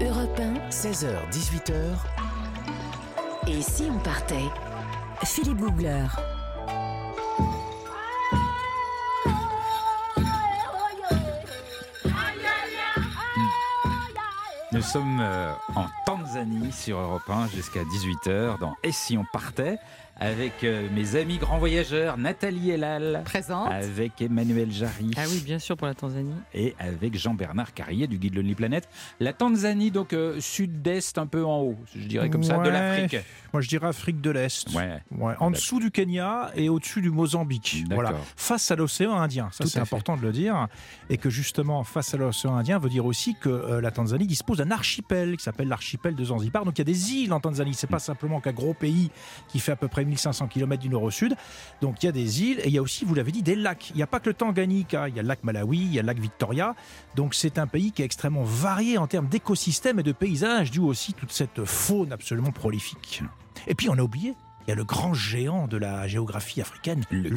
Europe 1, 16h, 18h, et si on partait? Philippe Googler. Nous sommes euh, en Tanzanie sur Europe 1 jusqu'à 18h dans Et si on partait? Avec euh, mes amis grands voyageurs Nathalie Elal, Présente. avec Emmanuel Jarry Ah oui, bien sûr, pour la Tanzanie. et avec Jean-Bernard Carrier du guide Lonely Planet. La Tanzanie, donc euh, sud-est, un peu en haut, je dirais comme ça, de l'Afrique. Moi, je dirais Afrique de l'Est. Ouais. Ouais, en dessous du Kenya et au-dessus du Mozambique. D'accord. Voilà. Face à l'océan Indien. Ça, Tout c'est à fait. important de le dire. Et que justement, face à l'océan Indien veut dire aussi que euh, la Tanzanie dispose d'un archipel qui s'appelle l'archipel de Zanzibar. Donc, il y a des îles en Tanzanie. C'est pas simplement qu'un gros pays qui fait à peu près 1500 km du nord au sud. Donc, il y a des îles et il y a aussi, vous l'avez dit, des lacs. Il n'y a pas que le Tanganyika. Il y a le lac Malawi, il y a le lac Victoria. Donc, c'est un pays qui est extrêmement varié en termes d'écosystèmes et de paysages, dû aussi toute cette faune absolument prolifique. Et puis, on a oublié. Il y a le grand géant de la géographie africaine, Le le,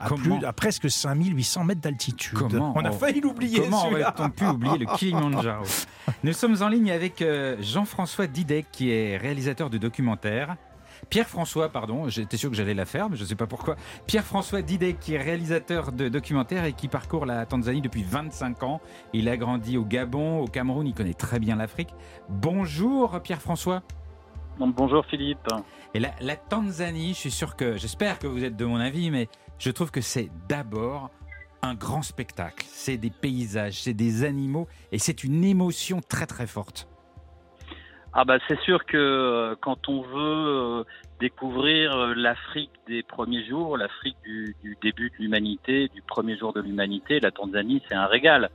à, plus, à presque 5800 mètres d'altitude. Comment On a on- failli l'oublier. Comment aurait-on pu oublier le Kilimanjaro Nous sommes en ligne avec euh, Jean-François Didec, qui est réalisateur de documentaires. Pierre-François, pardon, j'étais sûr que j'allais la faire, mais je ne sais pas pourquoi. Pierre-François Didec, qui est réalisateur de documentaires et qui parcourt la Tanzanie depuis 25 ans. Il a grandi au Gabon, au Cameroun, il connaît très bien l'Afrique. Bonjour Pierre-François. Bonjour Philippe. Et la, la Tanzanie, je suis sûr que, j'espère que vous êtes de mon avis, mais je trouve que c'est d'abord un grand spectacle. C'est des paysages, c'est des animaux, et c'est une émotion très très forte. Ah bah c'est sûr que euh, quand on veut euh, découvrir euh, l'Afrique des premiers jours, l'Afrique du, du début de l'humanité, du premier jour de l'humanité, la Tanzanie c'est un régal.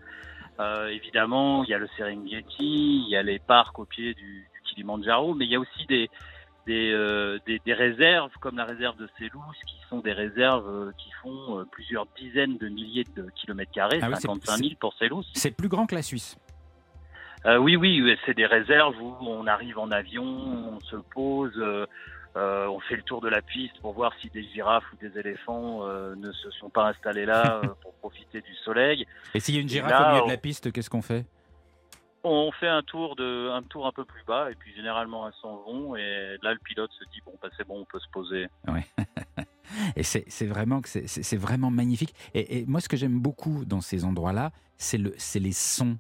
Euh, évidemment, il y a le Serengeti, il y a les parcs au pied du, du Kilimandjaro, mais il y a aussi des des, euh, des, des réserves comme la réserve de Selous qui sont des réserves euh, qui font plusieurs dizaines de milliers de kilomètres carrés, Ah oui, c'est- 55 000 pour Selous. C'est plus grand que la Suisse. Euh, oui, oui, c'est des réserves où on arrive en avion, on se pose, euh, euh, on fait le tour de la piste pour voir si des girafes ou des éléphants ne se sont pas installés là pour profiter du soleil. Et s'il y a une girafe là, au milieu de la piste, qu'est-ce qu'on fait? On fait un tour de, un tour un peu plus bas et puis généralement elles s'en vont et là le pilote se dit bon bah c'est bon on peut se poser. Et c'est vraiment, que c'est- vraiment magnifique. Et, et moi, ce que j'aime beaucoup dans ces endroits-là, c'est le, c'est les sons.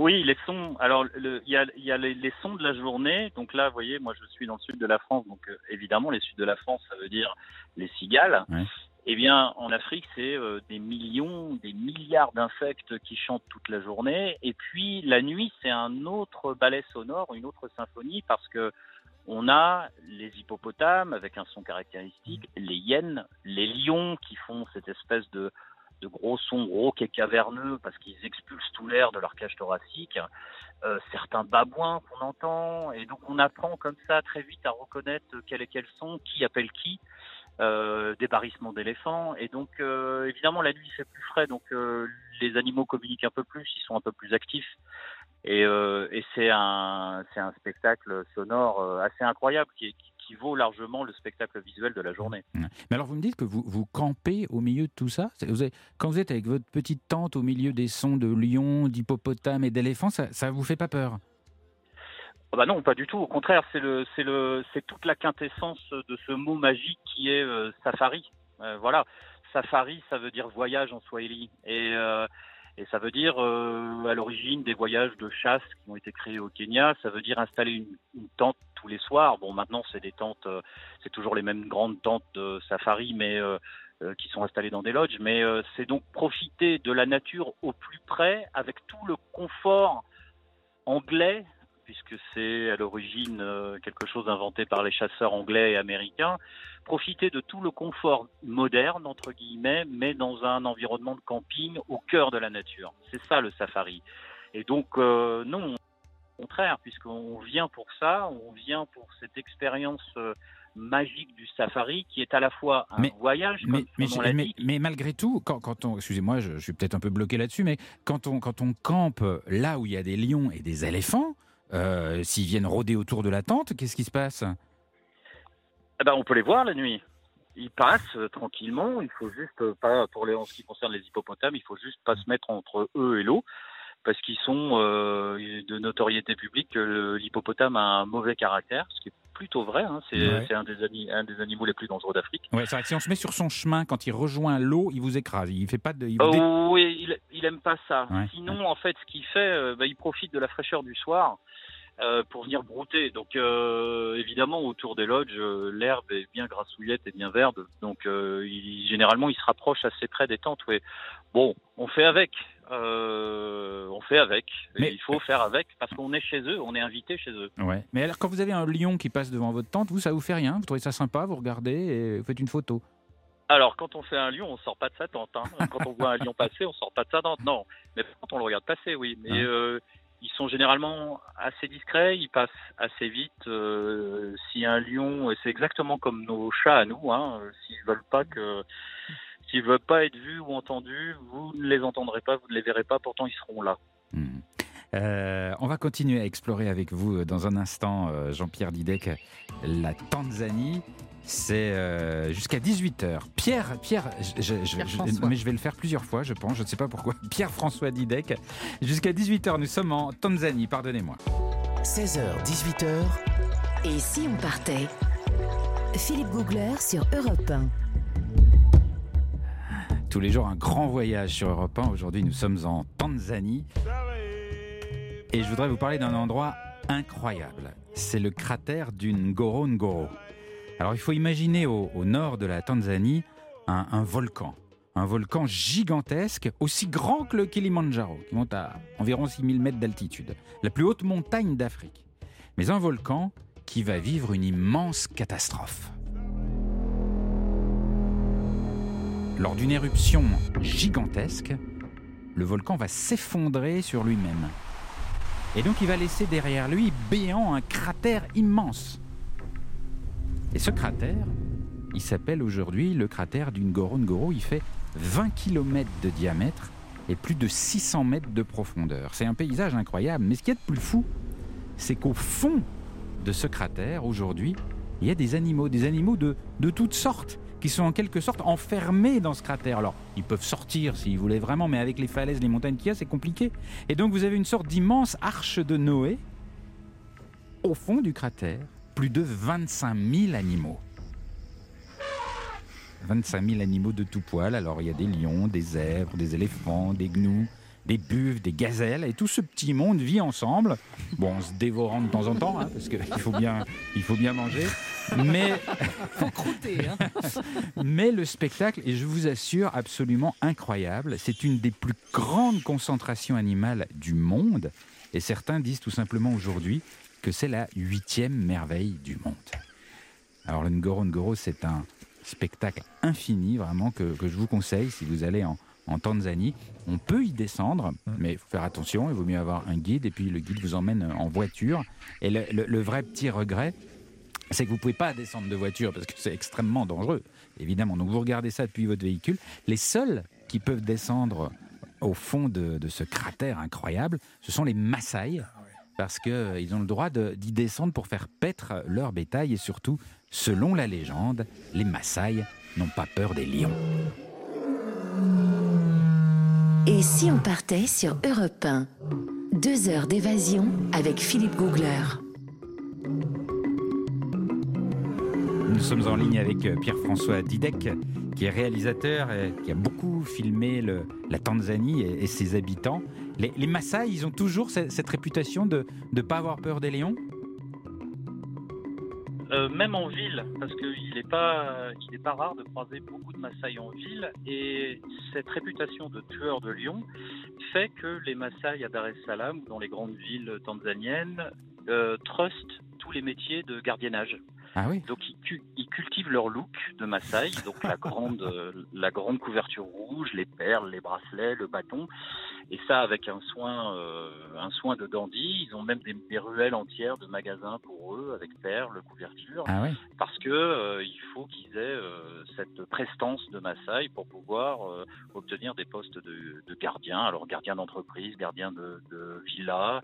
Oui, les sons. Alors, il y a, il y a les, les sons de la journée. Donc là, vous voyez, moi, je suis dans le sud de la France. Donc, euh, évidemment, les sud de la France, ça veut dire les cigales. Ouais. Eh bien, en Afrique, c'est euh, des millions, des milliards d'insectes qui chantent toute la journée. Et puis, la nuit, c'est un autre ballet sonore, une autre symphonie, parce que on a les hippopotames avec un son caractéristique, les hyènes, les lions qui font cette espèce de, de gros son rauque et caverneux parce qu'ils expulsent tout l'air de leur cage thoracique, euh, certains babouins qu'on entend, et donc on apprend comme ça très vite à reconnaître quel est quel son, qui appelle qui, euh, des d'éléphants, et donc euh, évidemment la nuit il fait plus frais, donc euh, les animaux communiquent un peu plus, ils sont un peu plus actifs, et, c'est un un spectacle sonore assez incroyable qui, qui, qui vaut largement le spectacle visuel de la journée. Mais alors, vous me dites que vous, vous campez au milieu de tout ça? C'est- vous avez- Quand vous êtes avec votre petite tente au milieu des sons de lions, d'hippopotames et d'éléphants, ça, ça vous fait pas peur? Ah bah non, pas du tout. Au contraire, c'est le, c'est le, c'est toute la quintessence de ce mot magique qui est euh, safari. Euh, voilà, safari, ça veut dire voyage en swahili, et euh, et ça veut dire euh, à l'origine des voyages de chasse qui ont été créés au Kenya. Ça veut dire installer une, une tente tous les soirs. Bon, maintenant c'est des tentes, euh, c'est toujours les mêmes grandes tentes de safari, mais euh, euh, qui sont installées dans des lodges. Mais c'est donc profiter de la nature au plus près, avec tout le confort anglais puisque c'est à l'origine quelque chose inventé par les chasseurs anglais et américains, profiter de tout le confort moderne, entre guillemets, mais dans un environnement de camping au cœur de la nature. C'est ça le safari. Et donc, non, contraire, puisqu'on vient pour ça, on vient pour cette expérience euh, magique du safari qui est à la fois un Mais- voyage, mais, mais, malgré tout, quand, quand on, excusez-moi, je, je suis peut-être un peu bloqué là-dessus, mais quand on, quand on campe là où il y a des lions et des éléphants, euh, s'ils viennent rôder autour de la tente, qu'est-ce qui se passe? Eh ben, on peut les voir la nuit. Ils passent euh, tranquillement. Il faut juste pas, pour les, en ce qui concerne les hippopotames, il faut juste pas se mettre entre eux et l'eau. Parce qu'ils sont euh, de notoriété publique que l'hippopotame a un mauvais caractère, ce qui est plutôt vrai. Hein. C'est un, des un des animaux les plus dangereux d'Afrique. Ouais, c'est vrai que si on se met sur son chemin, quand il rejoint l'eau, il vous écrase. Il fait pas de. oh, oui, il, il aime pas ça. Sinon, en fait, ce qu'il fait, euh, bah, il profite de la fraîcheur du soir. Euh, pour venir brouter. Donc euh, évidemment autour des lodges, l'herbe est bien grassouillette et bien verte. Donc il, généralement il se rapproche assez près des tentes. Ouais. Bon, on fait avec. Euh, on fait avec. Mais... Il faut faire avec parce qu'on est chez eux, on est invité chez eux. Ouais. Mais alors, quand vous avez un lion qui passe devant votre tente, vous, ça vous fait rien? Vous trouvez ça sympa? Vous regardez et vous faites une photo? Alors, quand on fait un lion, on sort pas de sa tente. Hein. Quand on voit un lion passer, on sort pas de sa tente. Non, mais quand on le regarde passer, oui. Mais hein. euh, ils sont généralement assez discrets, ils passent assez vite. Euh, si un lion, c'est exactement comme nos chats à nous, hein, s'ils veulent pas que S'ils ne veulent pas être vus ou entendus, vous ne les entendrez pas, vous ne les verrez pas, pourtant ils seront là. Hmm. Euh, on va continuer à explorer avec vous euh, dans un instant, euh, Jean-Pierre Didec, la Tanzanie. C'est jusqu'à 18h. Pierre, Pierre, mais je vais le faire plusieurs fois, je pense, je ne sais pas pourquoi. Pierre-François Didec, jusqu'à 18h, nous sommes en Tanzanie, pardonnez-moi. 16h, 18h. Et si on partait? Philippe Googler sur Europe 1 tous les jours un grand voyage sur Europe 1. Aujourd'hui, nous sommes en Tanzanie. Et je voudrais vous parler d'un endroit incroyable. C'est le cratère du Ngorongoro. Alors, il faut imaginer au, nord de la Tanzanie un, volcan. Un volcan gigantesque, aussi grand que le Kilimanjaro, qui monte à environ 6000 mètres d'altitude. La plus haute montagne d'Afrique. Mais un volcan qui va vivre une immense catastrophe. Lors d'une éruption gigantesque, le volcan va s'effondrer sur lui-même. Et donc il va laisser derrière lui béant un cratère immense. Et ce cratère, il s'appelle aujourd'hui le cratère du Ngorongoro. Il fait 20 km de diamètre et plus de 600 mètres de profondeur. C'est un paysage incroyable. Mais ce qui est de plus fou, c'est qu'au fond de ce cratère, aujourd'hui, il y a des animaux, des animaux de, de toutes sortes qui sont en quelque sorte enfermés dans ce cratère. Alors, ils peuvent sortir s'ils voulaient vraiment, mais avec les falaises, les montagnes qu'il y a, c'est compliqué. Et donc, vous avez une sorte d'immense arche de Noé au fond du cratère, plus de 25 000 animaux. 25 000 animaux de tout poil. Alors, il y a des lions, des zèbres, des éléphants, des gnous, des buffles, des gazelles, et tout ce petit monde vit ensemble, bon, en se dévorant de temps en temps, hein, parce qu'il faut bien, il faut bien manger, mais hein. mais le spectacle est, je vous assure, absolument incroyable. C'est une des plus grandes concentrations animales du monde, et certains disent tout simplement aujourd'hui que c'est la huitième merveille du monde. Alors le Ngorongoro, c'est un spectacle infini, vraiment, que, que je vous conseille si vous allez en, en Tanzanie. On peut y descendre, mais il faut faire attention, il vaut mieux avoir un guide, et puis le guide vous emmène en voiture. Et le, vrai petit regret, c'est que vous ne pouvez pas descendre de voiture parce que c'est extrêmement dangereux, évidemment. Donc vous regardez ça depuis votre véhicule. Les seuls qui peuvent descendre au fond de, ce cratère incroyable, ce sont les Maasai, ah parce qu'ils euh, ont le droit d'y descendre pour faire paître leur bétail, et surtout, selon la légende, les Maasai n'ont pas peur des lions. Et si on partait sur Europe 1 Deux heures d'évasion avec Philippe Googler. Nous sommes en ligne avec euh, Pierre-François Didec, qui est réalisateur et qui a beaucoup filmé la Tanzanie et, ses habitants. Les, les Maasai, ils ont toujours cette, cette réputation de ne pas avoir peur des lions? Euh, même en ville, parce qu'il n'est pas, pas rare de croiser beaucoup de Maasai en ville, et cette réputation de tueur de lions fait que les Maasai à Dar es Salaam ou dans les grandes villes tanzaniennes euh, trustent tous les métiers de gardiennage. Ah oui. Donc ils, cultivent leur look de Maasai, donc la grande, la grande couverture rouge, les perles, les bracelets, le bâton, et ça avec un soin, euh, un soin de dandy. Ils ont même des, ruelles entières de magasins pour eux avec perles, couverture, ah oui. parce que euh, il faut qu'ils aient euh, cette prestance de Maasai pour pouvoir obtenir des postes de, de gardien. Alors gardien d'entreprise, gardien de, de villa,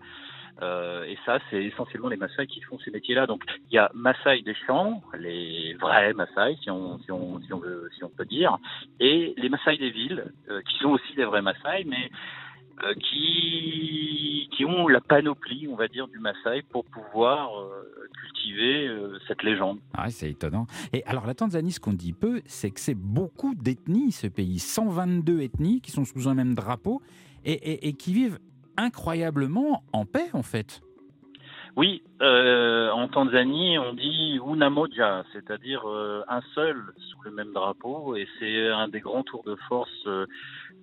et ça c'est essentiellement les Maasai qui font ces métiers-là. Donc il y a Maasai des les vrais Maasai, si on, veut, si on peut dire, et les Maasai des villes, qui sont aussi des vrais Maasai, mais euh, qui, ont la panoplie, on va dire, du Maasai pour pouvoir cultiver cette légende. Ah, c'est étonnant. Et alors la Tanzanie, ce qu'on dit peu, c'est que c'est beaucoup d'ethnies, ce pays. 122 ethnies qui sont sous un même drapeau et qui vivent incroyablement en paix, en fait. Oui, euh, en Tanzanie, on dit Unamoja, c'est-à-dire euh, un seul sous le même drapeau, et c'est un des grands tours de force euh,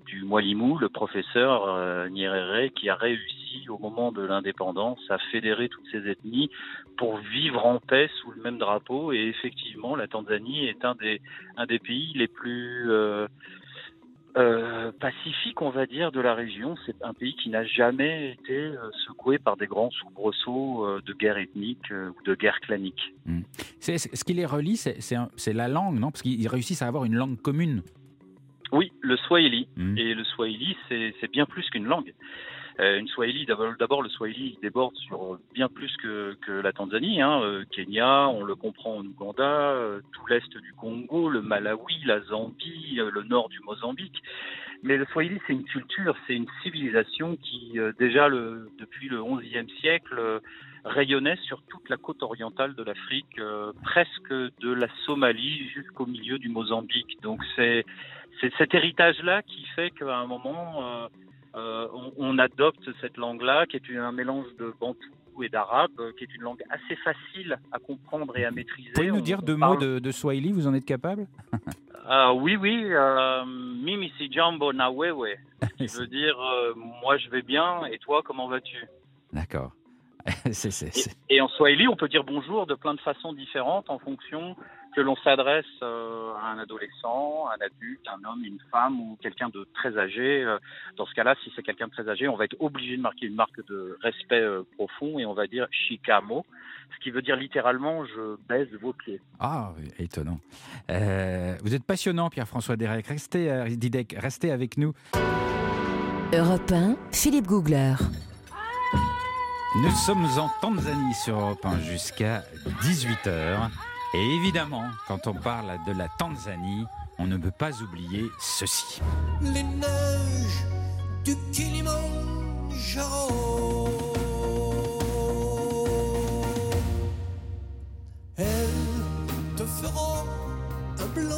du Mwalimu, le professeur euh, Nyerere, qui a réussi au moment de l'indépendance à fédérer toutes ces ethnies pour vivre en paix sous le même drapeau. Et effectivement, la Tanzanie est un des, un des pays les plus euh, pacifique, on va dire, de la région. C'est un pays qui n'a jamais été euh, secoué par des grands soubresauts euh, de guerre ethnique ou de guerre clanique. Hmm. C'est, ce qui les relie, c'est, la langue, non? Parce qu'ils réussissent à avoir une langue commune. Oui, le swahili. Hmm. Et le swahili, c'est bien plus qu'une langue. Euh, une Swahili, d'abord le Swahili déborde sur bien plus que, que la Tanzanie, hein, euh, Kenya, on le comprend en Ouganda, euh, tout l'est du Congo, le Malawi, la Zambie, le nord du Mozambique. Mais le Swahili, c'est une culture, c'est une civilisation qui, déjà le, depuis le XIe siècle, rayonnait sur toute la côte orientale de l'Afrique, presque de la Somalie jusqu'au milieu du Mozambique. Donc c'est cet héritage-là qui fait qu'à un moment, on, adopte cette langue-là, qui est un mélange de bantou et d'arabe, euh, qui est une langue assez facile à comprendre et à maîtriser. Pouvez nous dire deux mots de, Swahili, vous en êtes capable? Euh, Oui, oui. Mimi si jambo na wewe, qui veut dire moi je vais bien et toi comment vas-tu? D'accord. et, en Swahili, on peut dire bonjour de plein de façons différentes en fonction que l'on s'adresse euh, à un adolescent, un adulte, un homme, une femme ou quelqu'un de très âgé. Euh, dans ce cas-là, si c'est quelqu'un de très âgé, on va être obligé de marquer une marque de respect euh, profond et on va dire shikamo, ce qui veut dire littéralement je baise vos pieds. Ah, étonnant. vous êtes passionnant, Pierre-François Derek. Restez, Didek, restez avec nous. Europe 1, Philippe Googler. Nous sommes en Tanzanie sur Europe 1 jusqu'à 18h. Et évidemment, quand on parle de la Tanzanie, on ne peut pas oublier ceci. Les neiges du Kilimanjaro.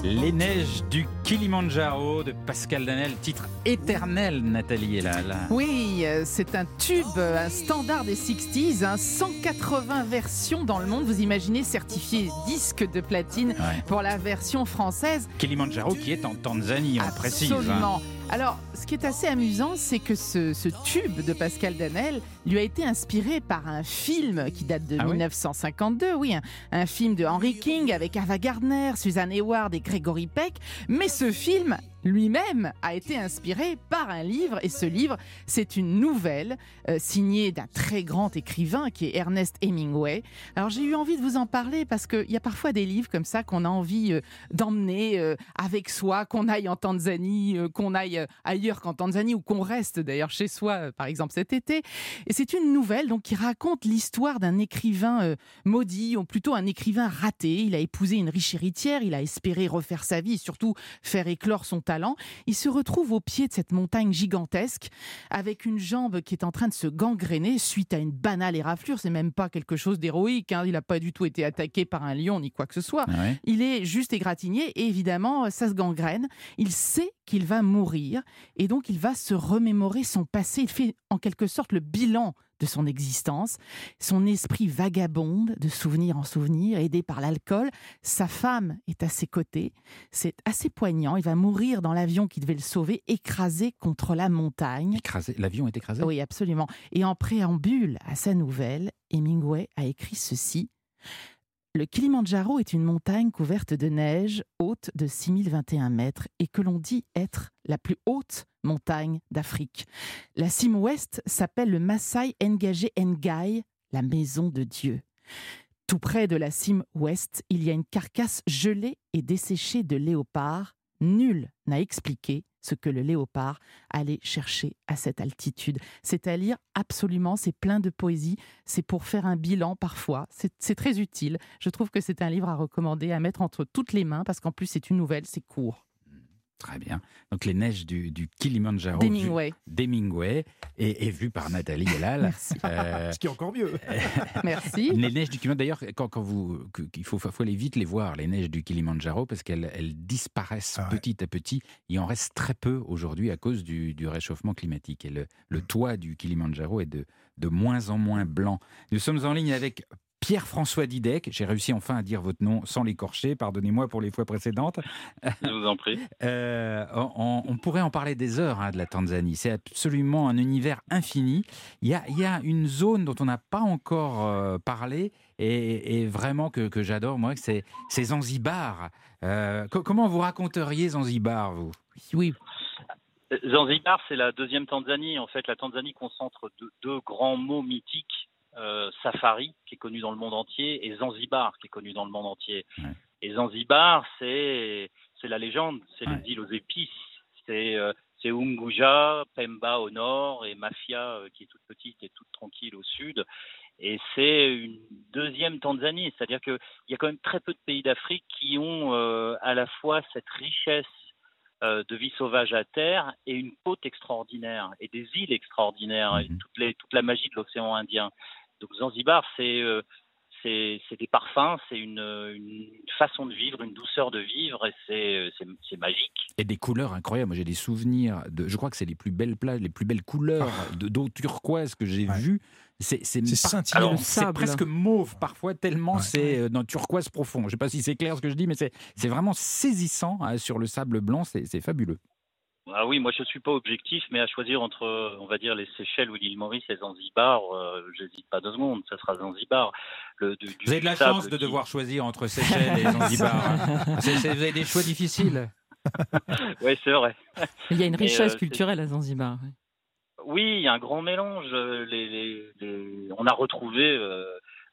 Les neiges du Kilimanjaro de Pascal Danel, titre éternel, Nathalie est là. Oui, euh, c'est un tube, un standard des 60s, 180 versions dans le monde. Vous imaginez certifié disque de platine pour la version française. Kilimanjaro qui est en Tanzanie, on précise. Hein. Alors, ce qui est assez amusant, c'est que ce, tube de Pascal Danel lui a été inspiré par un film qui date de 1952, ah oui, un, film de Henry King avec Ava Gardner, Suzanne Hayward et Gregory Peck. Mais ce film lui-même a été inspiré par un livre et ce livre, c'est une nouvelle euh, signée d'un très grand écrivain qui est Ernest Hemingway. Alors j'ai eu envie de vous en parler parce qu'il y a parfois des livres comme ça qu'on a envie euh, d'emmener euh, avec soi, qu'on aille en Tanzanie, qu'on aille ailleurs qu'en Tanzanie ou qu'on reste d'ailleurs chez soi, par exemple cet été. Et c'est une nouvelle donc qui raconte l'histoire d'un écrivain maudit ou plutôt un écrivain raté. Il a épousé une riche héritière, il a espéré refaire sa vie surtout faire éclore son talent il se retrouve au pied de cette montagne gigantesque avec une jambe qui est en train de se gangréner suite à une banale éraflure. C'est même pas quelque chose d'héroïque. Hein. Il n'a pas du tout été attaqué par un lion ni quoi que ce soit. Ah il est juste égratigné et évidemment, ça se gangrène. Il sait qu'il va mourir et donc il va se remémorer son passé. Il fait en quelque sorte le bilan de son existence. Son esprit vagabonde de souvenir en souvenir, aidé par l'alcool. Sa femme est à ses côtés. C'est assez poignant. Il va mourir dans l'avion qui devait le sauver, écrasé contre la montagne. Écrasé L'avion est écrasé? Oui, absolument. Et en préambule à sa nouvelle, Hemingway a écrit ceci. Le Kilimandjaro est une montagne couverte de neige, haute de 6021 mètres, et que l'on dit être la plus haute montagne d'Afrique. La cime ouest s'appelle le Masai Ngage Ngai, la maison de Dieu. Tout près de la cime ouest, il y a une carcasse gelée et desséchée de léopard. Nul n'a expliqué ce que le léopard allait chercher à cette altitude. C'est à lire absolument, c'est plein de poésie, c'est pour faire un bilan parfois, c'est très utile. Je trouve que c'est un livre à recommander, à mettre entre toutes les mains, parce qu'en plus c'est une nouvelle, c'est court. Très bien. Donc les neiges du, du Kilimanjaro. Demingway. Demingway. Et, et vu par Nathalie Elal. Merci. Euh, Ce qui est encore mieux. Merci. Les neiges du Kilimanjaro, d'ailleurs, quand, quand vous, il faut, faut aller vite les voir, les neiges du Kilimanjaro, parce qu'elles elles disparaissent Ah ouais. petit à petit. Il en reste très peu aujourd'hui à cause du, du réchauffement climatique. Et le, le toit du Kilimanjaro est de, de moins en moins blanc. Nous sommes en ligne avec Pierre-François Didec. J'ai réussi enfin à dire votre nom sans l'écorcher. Pardonnez-moi pour les fois précédentes. Je vous en prie. Euh, on, on pourrait en parler des heures hein, de la Tanzanie. C'est absolument un univers infini. Il y a, il y a une zone dont on n'a pas encore euh, parlé et, et vraiment que, que j'adore, moi, c'est c'est Zanzibar. Euh, co- comment vous raconteriez Zanzibar, vous? Oui. Zanzibar, c'est la deuxième Tanzanie. En fait, la Tanzanie concentre deux, deux grands mots mythiques. Euh, Safari, qui est connu dans le monde entier, et Zanzibar, qui est connu dans le monde entier. Ouais. Et Zanzibar, c'est la légende, c'est Ouais. les îles aux épices. C'est euh, Unguja, Pemba au nord, et Mafia, euh, qui est toute petite et toute tranquille au sud. Et c'est une deuxième Tanzanie, c'est-à-dire qu'il y a quand même très peu de pays d'Afrique qui ont euh, à la fois cette richesse euh, de vie sauvage à terre et une côte extraordinaire et des îles extraordinaires et Mhm. toute, les- toute la magie de l'océan Indien. Donc Zanzibar, c'est euh, c'est des parfums, c'est une, une façon de vivre, une douceur de vivre et c'est c'est- magique. Et des couleurs incroyables. Moi, j'ai des souvenirs de. Je crois que c'est les plus belles plages, les plus belles couleurs de d'eau turquoise que j'ai Ouais. vues. C'est scintillant. C'est presque mauve parfois, tellement Ouais. c'est euh, dans turquoise profond. Je ne sais pas si c'est clair ce que je dis, mais c'est c'est vraiment saisissant hein, sur le sable blanc, c'est c'est fabuleux. Ah oui, moi je suis pas objectif, mais à choisir entre, on va dire, les Seychelles ou l'île Maurice et Zanzibar, euh, j'hésite pas deux secondes, ça sera Zanzibar. Le, du- du Vous avez de la chance de qui- devoir choisir entre Seychelles et Zanzibar. hein. Vous avez des choix difficiles. Ouais, c'est vrai. Il y a une richesse euh, culturelle à Zanzibar. Oui, il y a un grand mélange. euh, Les, les- les- On a retrouvé, euh,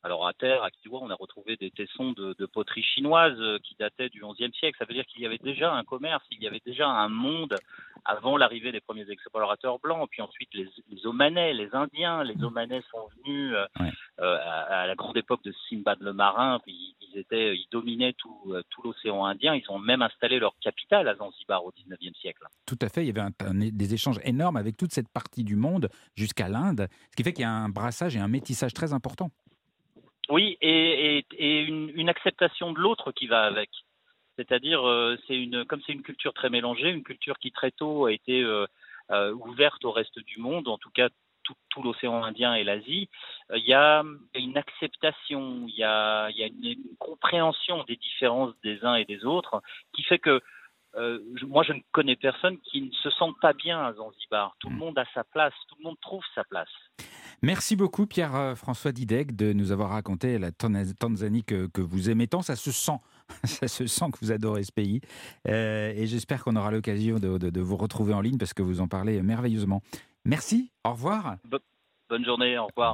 alors à terre, à Kiwa, on a retrouvé des tessons de, de poterie chinoise euh, qui dataient du XIe siècle. Ça veut dire qu'il y avait déjà un commerce, il y avait déjà un monde avant l'arrivée des premiers explorateurs blancs. Puis ensuite, les, les Omanais, les Indiens, les Omanais sont venus euh, Ouais. euh, à, à la grande époque de Simbad le marin. Puis ils étaient, ils dominaient tout, tout l'océan Indien. Ils ont même installé leur capitale à Zanzibar au XIXe siècle. Tout à fait, il y avait un- un- des échanges énormes avec toute cette partie du monde jusqu'à l'Inde, ce qui fait qu'il y a un brassage et un métissage très important. Oui, et, une, acceptation de l'autre qui va avec. C'est-à-dire, euh, c'est une, comme c'est une culture très mélangée, une culture qui très tôt a été euh, euh, ouverte au reste du monde, en tout cas tout, l'océan Indien et l'Asie. Il y a une acceptation, il y a, une compréhension des différences des uns et des autres, qui fait que euh, je- moi, je ne connais personne qui ne se sente pas bien à Zanzibar. Tout le monde a sa place, tout le monde trouve sa place. Merci beaucoup Pierre-François Didec de nous avoir raconté la Tanzanie que, que vous aimez tant. Ça se sent, ça se sent que vous adorez ce pays. Euh, et j'espère qu'on aura l'occasion de, de- de vous retrouver en ligne parce que vous en parlez merveilleusement. Merci, au revoir. Bonne journée, au revoir.